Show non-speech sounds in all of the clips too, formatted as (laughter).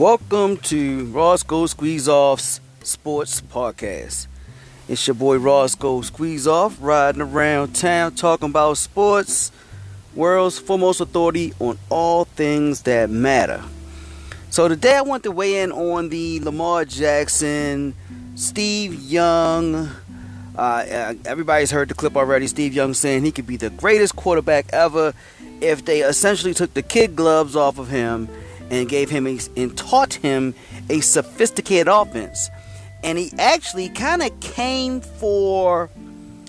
Welcome to Rawsko Squeezoff's Sports Podcast. It's your boy Rawsko Squeezoff riding around town talking about sports, world's foremost authority on all things that matter. So today I want to weigh in on the Lamar Jackson, Steve Young. Uh, everybody's heard the clip already. Steve Young saying he could be the greatest quarterback ever if they essentially took the kid gloves off of him and gave him a, and taught him a sophisticated offense. And he actually kind of came for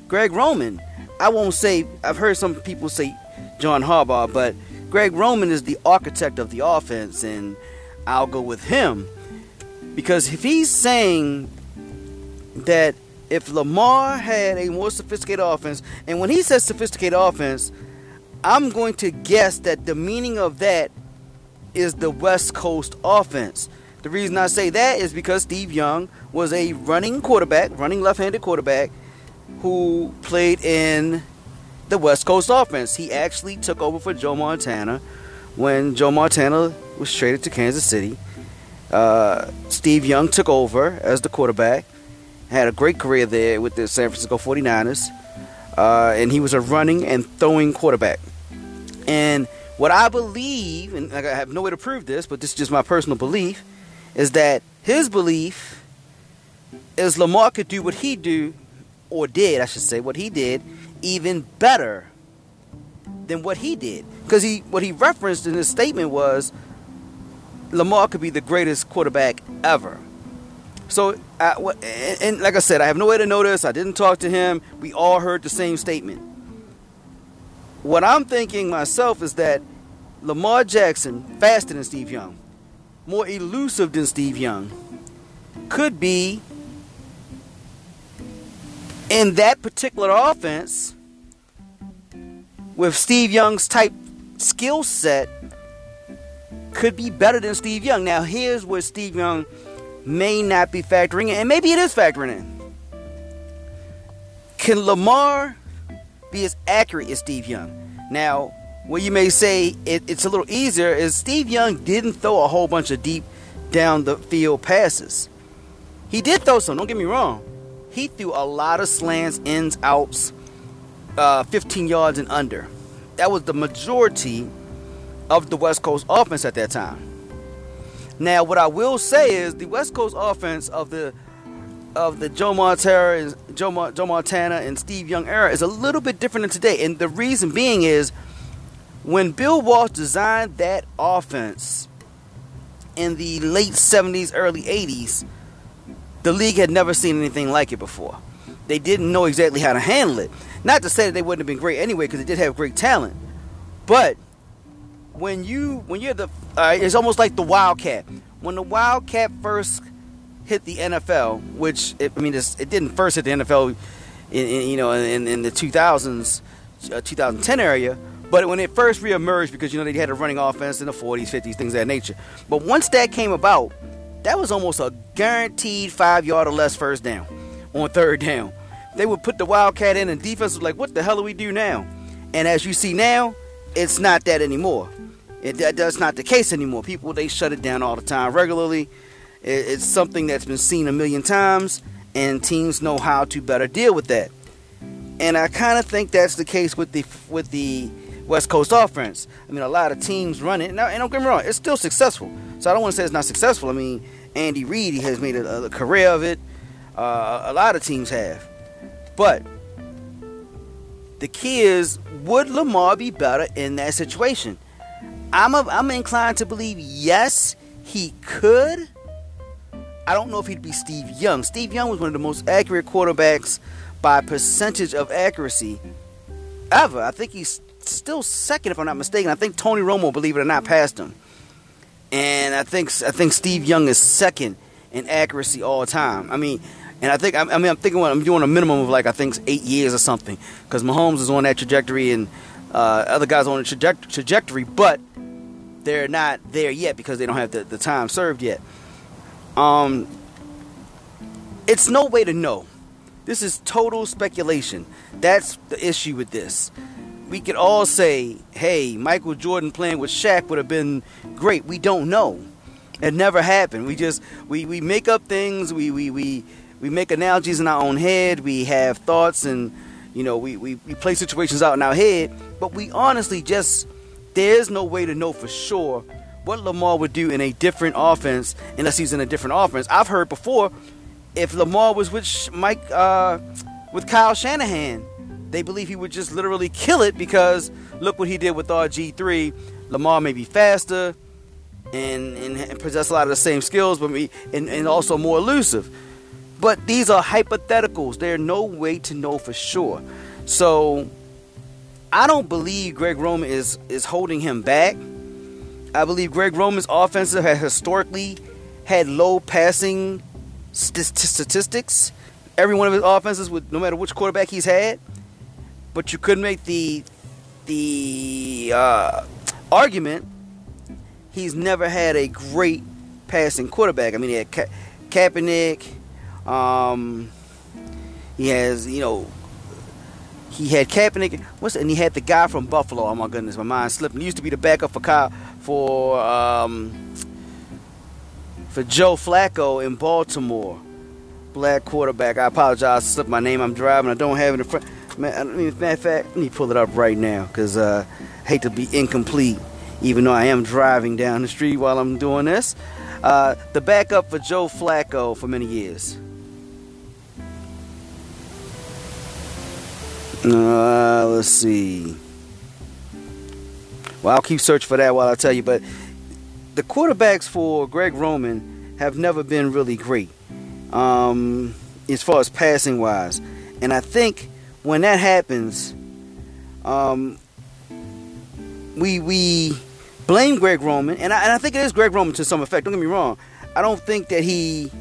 Greg Roman. I won't say I've heard some people say John Harbaugh, but Greg Roman is the architect of the offense, and I'll go with him because if he's saying that if Lamar had a more sophisticated offense, and when he says sophisticated offense, I'm going to guess that the meaning of that is the West Coast offense. The reason I say that is because Steve Young was a running quarterback, running left handed quarterback, who played in the West Coast offense. He actually took over for Joe Montana when Joe Montana was traded to Kansas City. Uh, Steve Young took over as the quarterback, had a great career there with the San Francisco 49ers, uh, and he was a running and throwing quarterback. And what I believe, and I have no way to prove this, but this is just my personal belief, is that his belief is Lamar could do what he do, or did, I should say, what he did, even better than what he did. Because he, what he referenced in his statement was Lamar could be the greatest quarterback ever. So, I, and, and like I said, I have no way to know this. I didn't talk to him. We all heard the same statement. What I'm thinking myself is that Lamar Jackson, faster than Steve Young, more elusive than Steve Young, could be in that particular offense with Steve Young's type skill set could be better than Steve Young. Now, here's where Steve Young may not be factoring in, and maybe it is factoring in. Can Lamar be as accurate as Steve Young? Now, what you may say it, it's a little easier is Steve Young didn't throw a whole bunch of deep down the field passes. He did throw some, don't get me wrong. He threw a lot of slants, ins, outs, uh, 15 yards and under. That was the majority of the West Coast offense at that time. Now, what I will say is the West Coast offense of the of the Joe Montana, Joe, Joe Montana and Steve Young era is a little bit different than today, and the reason being is when Bill Walsh designed that offense in the late 70s, early 80s, the league had never seen anything like it before. They didn't know exactly how to handle it. Not to say that they wouldn't have been great anyway, because they did have great talent. But when you when you're the uh, it's almost like the Wildcat. When the Wildcat first hit the NFL, which it, I mean it didn't first hit the NFL, in, in you know in, in the 2000s, uh, 2010 area but when it first reemerged, because you know they had a running offense in the 40s, 50s, things of that nature. But once that came about, that was almost a guaranteed five yard or less first down on third down. They would put the Wildcat in, and defense was like, "What the hell do we do now?" And as you see now, it's not that anymore. It, that, that's not the case anymore. People they shut it down all the time, regularly. It, it's something that's been seen a million times, and teams know how to better deal with that. And I kind of think that's the case with the with the West Coast offense. I mean, a lot of teams run it. Now, and don't get me wrong, it's still successful. So I don't want to say it's not successful. I mean, Andy Reid has made a, a career of it. Uh, a lot of teams have. But the key is, would Lamar be better in that situation? I'm, a, I'm inclined to believe yes, he could. I don't know if he'd be Steve Young. Steve Young was one of the most accurate quarterbacks by percentage of accuracy ever. I think he's still second, if I'm not mistaken. I think Tony Romo, believe it or not, passed him. And I think I think Steve Young is second in accuracy all time. I mean, and I think I mean I'm thinking what I'm doing a minimum of like I think eight years or something because Mahomes is on that trajectory and uh, other guys on the traje- trajectory, but they're not there yet because they don't have the, the time served yet. Um, it's no way to know. This is total speculation. That's the issue with this we could all say, hey, Michael Jordan playing with Shaq would have been great. We don't know. It never happened. We just we, we make up things. We, we we we make analogies in our own head. We have thoughts and you know we, we, we play situations out in our head. But we honestly just there's no way to know for sure what Lamar would do in a different offense unless he's in a different offense. I've heard before if Lamar was with Mike uh, with Kyle Shanahan, they believe he would just literally kill it because look what he did with RG3. Lamar may be faster and, and possess a lot of the same skills, but me and, and also more elusive. But these are hypotheticals. There's no way to know for sure. So I don't believe Greg Roman is is holding him back. I believe Greg Roman's offensive has historically had low passing st- statistics. Every one of his offenses, with no matter which quarterback he's had, but you could make the the uh, argument he's never had a great passing quarterback. I mean, he had Ka- Kaepernick. Um, he has, you know, he had Kaepernick. What's and he had the guy from Buffalo. Oh my goodness, my mind slipped. He used to be the backup for Kyle, for um, for Joe Flacco in Baltimore. Black quarterback. I apologize. I slipped my name. I'm driving. I don't have it in front. Man, I mean, matter of fact, let me pull it up right now because uh, I hate to be incomplete, even though I am driving down the street while I'm doing this. Uh, the backup for Joe Flacco for many years. Uh, let's see. Well, I'll keep searching for that while I tell you. But the quarterbacks for Greg Roman have never been really great um, as far as passing wise. And I think when that happens, um, we we blame Greg Roman, and I, and I think it is Greg Roman to some effect. Don't get me wrong. I don't think that he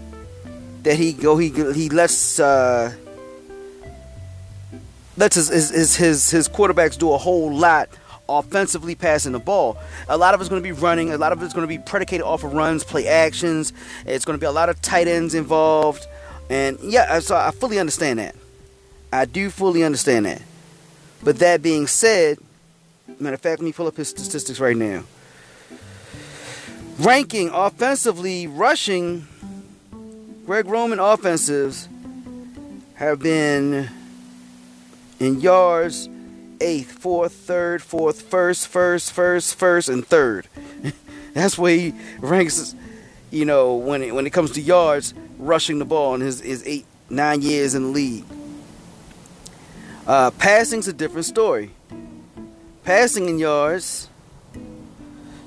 that he go he he lets uh, lets his his his, his quarterbacks do a whole lot offensively passing the ball. A lot of it's going to be running. A lot of it's going to be predicated off of runs, play actions. It's going to be a lot of tight ends involved. And yeah, so I fully understand that. I do fully understand that. But that being said, matter of fact, let me pull up his statistics right now. Ranking offensively, rushing, Greg Roman offensives have been in yards eighth, fourth, third, fourth, first, first, first, first, and third. (laughs) That's where he ranks. You know, when it, when it comes to yards, rushing the ball in his, his eight, nine years in the league. Uh, passing's a different story. Passing in yards,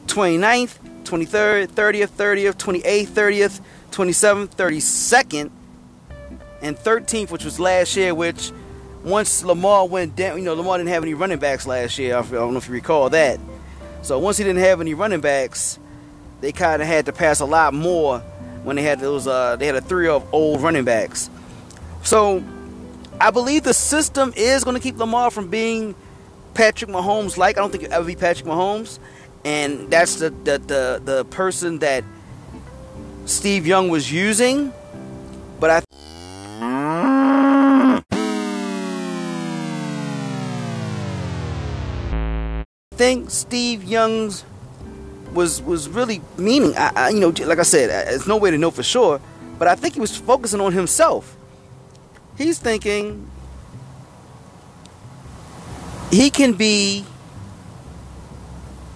29th, 23rd, 30th, 30th, 28th, 30th, 27th, 32nd, and 13th, which was last year, which once Lamar went down, you know, Lamar didn't have any running backs last year. I don't know if you recall that. So once he didn't have any running backs, they kind of had to pass a lot more when they had those. Uh, they had a three of old running backs. So I believe the system is going to keep Lamar from being Patrick Mahomes like. I don't think he'll ever be Patrick Mahomes, and that's the the the, the person that Steve Young was using. But I think Steve Young's was was really meaning. I, I, you know, like I said, there's no way to know for sure, but I think he was focusing on himself. He's thinking he can be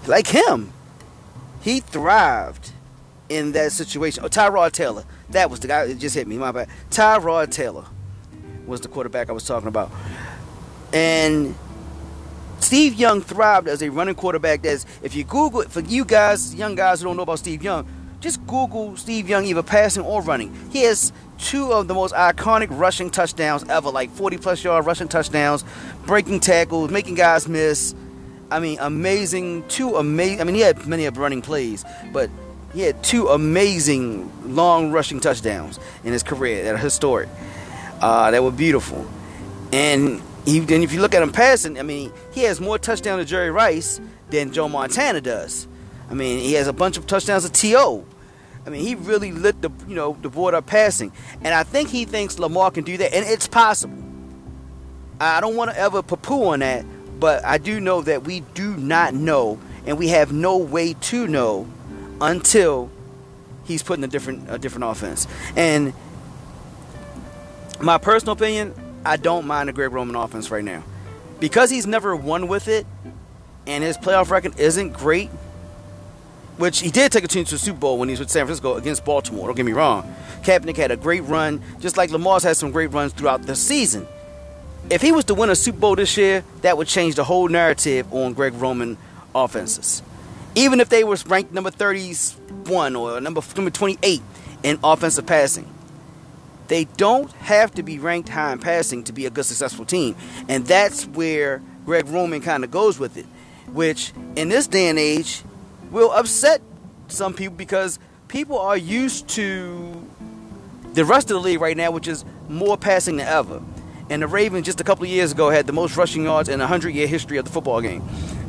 like him. He thrived in that situation. Oh, Tyrod Taylor. That was the guy that just hit me. My bad. Tyrod Taylor was the quarterback I was talking about. And Steve Young thrived as a running quarterback. That's if you Google it for you guys, young guys who don't know about Steve Young, just Google Steve Young either passing or running. He has two of the most iconic rushing touchdowns ever, like 40 plus yard rushing touchdowns, breaking tackles, making guys miss. I mean, amazing. Two amazing. I mean, he had many of running plays, but he had two amazing long rushing touchdowns in his career that are historic. Uh, that were beautiful. And he, then if you look at him passing, I mean, he has more touchdowns to Jerry Rice than Joe Montana does. I mean, he has a bunch of touchdowns to T.O. I mean, he really lit the you know the board up passing, and I think he thinks Lamar can do that, and it's possible. I don't want to ever poo-poo on that, but I do know that we do not know, and we have no way to know until he's putting a different a different offense. And my personal opinion, I don't mind the Greg Roman offense right now because he's never won with it, and his playoff record isn't great. Which he did take a team to the Super Bowl when he was with San Francisco against Baltimore. Don't get me wrong. Kaepernick had a great run, just like Lamar's had some great runs throughout the season. If he was to win a Super Bowl this year, that would change the whole narrative on Greg Roman offenses. Even if they were ranked number 31 or number, number 28 in offensive passing. They don't have to be ranked high in passing to be a good, successful team. And that's where Greg Roman kind of goes with it, which in this day and age will upset some people because people are used to the rest of the league right now, which is more passing than ever. And the Ravens just a couple of years ago had the most rushing yards in a hundred year history of the football game.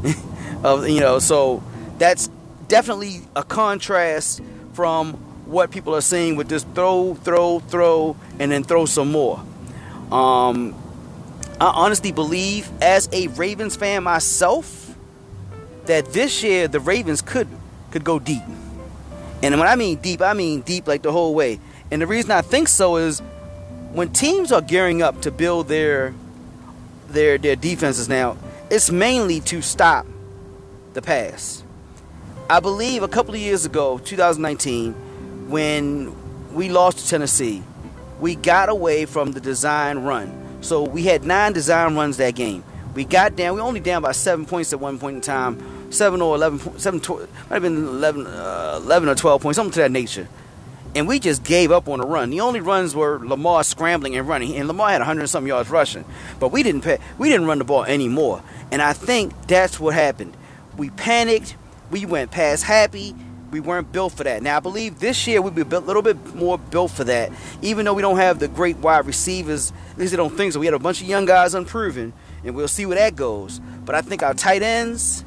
(laughs) of you know, so that's definitely a contrast from what people are seeing with this throw, throw, throw, and then throw some more. Um, I honestly believe, as a Ravens fan myself, that this year the Ravens could could go deep. And when I mean deep, I mean deep like the whole way. And the reason I think so is when teams are gearing up to build their their their defenses now, it's mainly to stop the pass. I believe a couple of years ago, 2019, when we lost to Tennessee, we got away from the design run. So we had nine design runs that game. We got down. We only down by seven points at one point in time, seven or eleven, seven, might have been 11, uh, 11 or twelve points, something to that nature. And we just gave up on the run. The only runs were Lamar scrambling and running, and Lamar had 100 some yards rushing. But we didn't pay, we didn't run the ball anymore. And I think that's what happened. We panicked. We went past happy we weren't built for that. Now I believe this year we'll be a little bit more built for that. Even though we don't have the great wide receivers, at least I don't think so. We had a bunch of young guys unproven, and we'll see where that goes. But I think our tight ends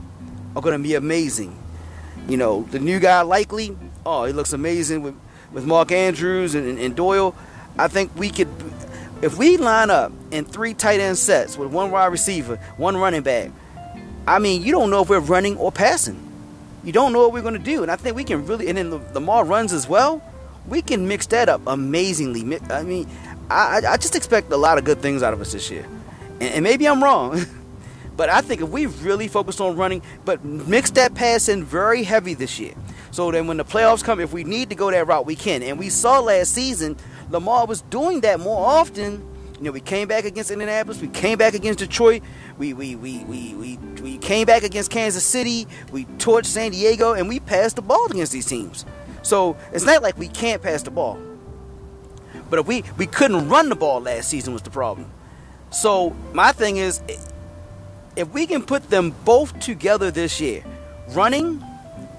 are going to be amazing. You know, the new guy likely, oh, he looks amazing with with Mark Andrews and, and, Boyle. I think we could, if we line up in three tight end sets with one wide receiver, one running back. I mean, you don't know if we're running or passing you don't know what we're going to do. And I think we can really, and then the, the more runs as well, we can mix that up amazingly. I mean, I, I just expect a lot of good things out of us this year. And, and maybe I'm wrong. (laughs) but I think if we really focus on running, but mix that pass in very heavy this year. So then when the playoffs come, if we need to go that route, we can. And we saw last season, Lamar was doing that more often. You know, we came back against Indianapolis, we came back against Detroit, we we we we we, we came back against Kansas City. We torched San Diego, and we passed the ball against these teams. So it's not like we can't pass the ball. But if we we couldn't run the ball last season was the problem. So my thing is, if we can put them both together this year, running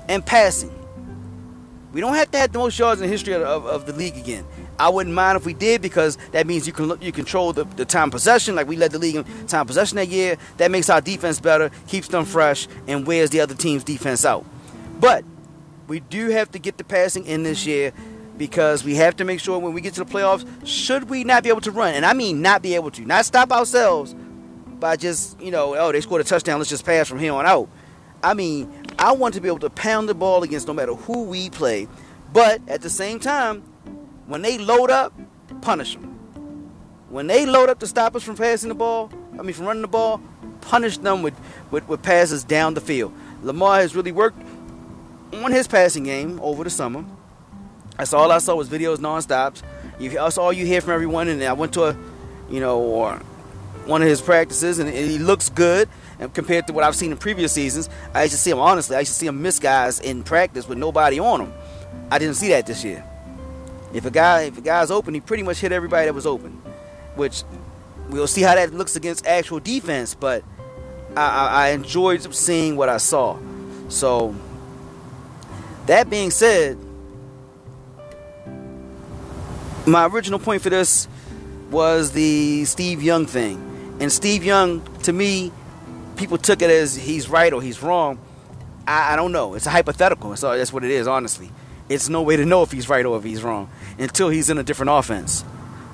and passing, we don't have to have the most yards in the history of, of, of the league again. I wouldn't mind if we did because that means you can you control the, the time possession. Like we led the league in time possession that year. That makes our defense better, keeps them fresh, and wears the other team's defense out. But we do have to get the passing in this year because we have to make sure when we get to the playoffs, should we not be able to run, and I mean not be able to, not stop ourselves by just you know, oh they scored a touchdown, let's just pass from here on out. I mean, I want to be able to pound the ball against no matter who we play, but at the same time, when they load up, punish them. When they load up to stop us from passing the ball, I mean from running the ball, punish them with, with, with passes down the field. Lamar has really worked on his passing game over the summer. That's all I saw was videos nonstop. That's all you hear from everyone. And I went to a, you know, or one of his practices, and he looks good. Compared to what I've seen in previous seasons, I used to see him honestly. I used to see him miss guys in practice with nobody on him. I didn't see that this year. If a guy if a guy's open, he pretty much hit everybody that was open, which we'll see how that looks against actual defense. But I, I, I enjoyed seeing what I saw. So that being said, my original point for this was the Steve Young thing, and Steve Young to me, people took it as he's right or he's wrong. I, I don't know. It's a hypothetical. So that's what it is, honestly. It's no way to know if he's right or if he's wrong until he's in a different offense.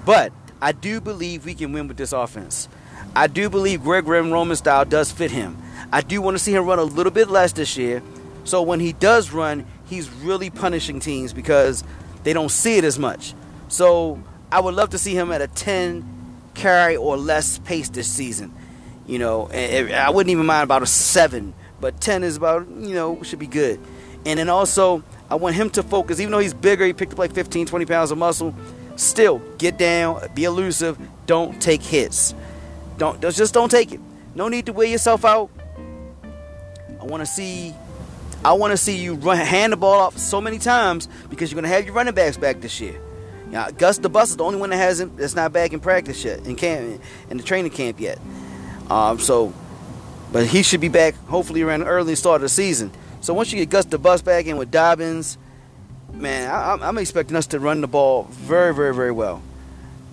But I do believe we can win with this offense. I do believe Greg Roman style does fit him. I do want to see him run a little bit less this year. So when he does run, he's really punishing teams because they don't see it as much. So I would love to see him at a 10 carry or less pace this season. You know, I wouldn't even mind about a seven, but 10 is about, you know, should be good. And then also, I want him to focus, even though he's bigger, he picked up like 15, 20 pounds of muscle. Still, get down, be elusive, don't take hits. Don't just don't take it. No need to wear yourself out. I want to see I want to see you run, hand the ball off so many times because you're going to have your running backs back this year. Now, Gus the Bus is the only one that hasn't that's not back in practice yet in camp in the training camp yet. Um, so, but he should be back hopefully around the early start of the season. So once you get Gus the Bus back in with Dobbins, man, I, I'm expecting us to run the ball very, very, very well,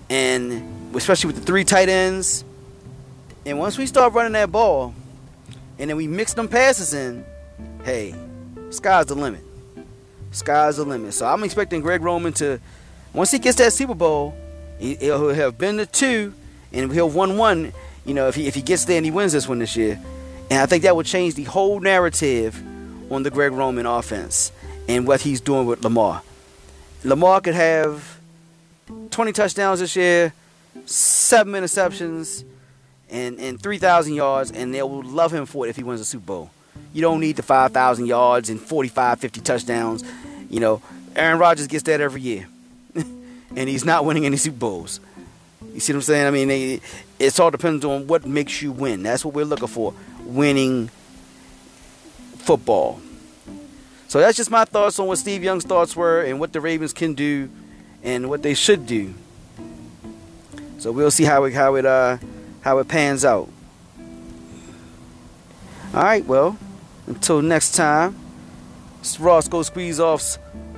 and especially with the three tight ends. And once we start running that ball, and then we mix them passes in hey, sky's the limit. Sky's the limit. So I'm expecting Greg Roman to, once he gets that Super Bowl, he'll have been to two, and he'll won one. You know, if he if he gets there and he wins this one this year, and I think that would change the whole narrative on the Greg Roman offense and what he's doing with Lamar. Lamar could have 20 touchdowns this year, seven interceptions, and, and 3,000 yards, and they will love him for it if he wins the Super Bowl. You don't need the 5,000 yards and 45, 50 touchdowns. You know, Aaron Rodgers gets that every year. And he's not winning any Super Bowls. You see what I'm saying? I mean, it, it's all depends on what makes you win. That's what we're looking for winning football. So that's just my thoughts on what Steve Young's thoughts were and what the Ravens can do and what they should do. So we'll see how it how it uh how it pans out. All right, well, until next time, it's Rawsko Squeezoff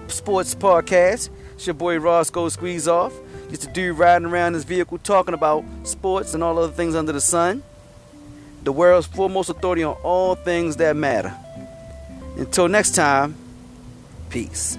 Sports Podcast. It's your boy Rawsko Squeezoff. Just a dude riding around his vehicle talking about sports and all other things under the sun. The world's foremost authority on all things that matter. Until next time, peace.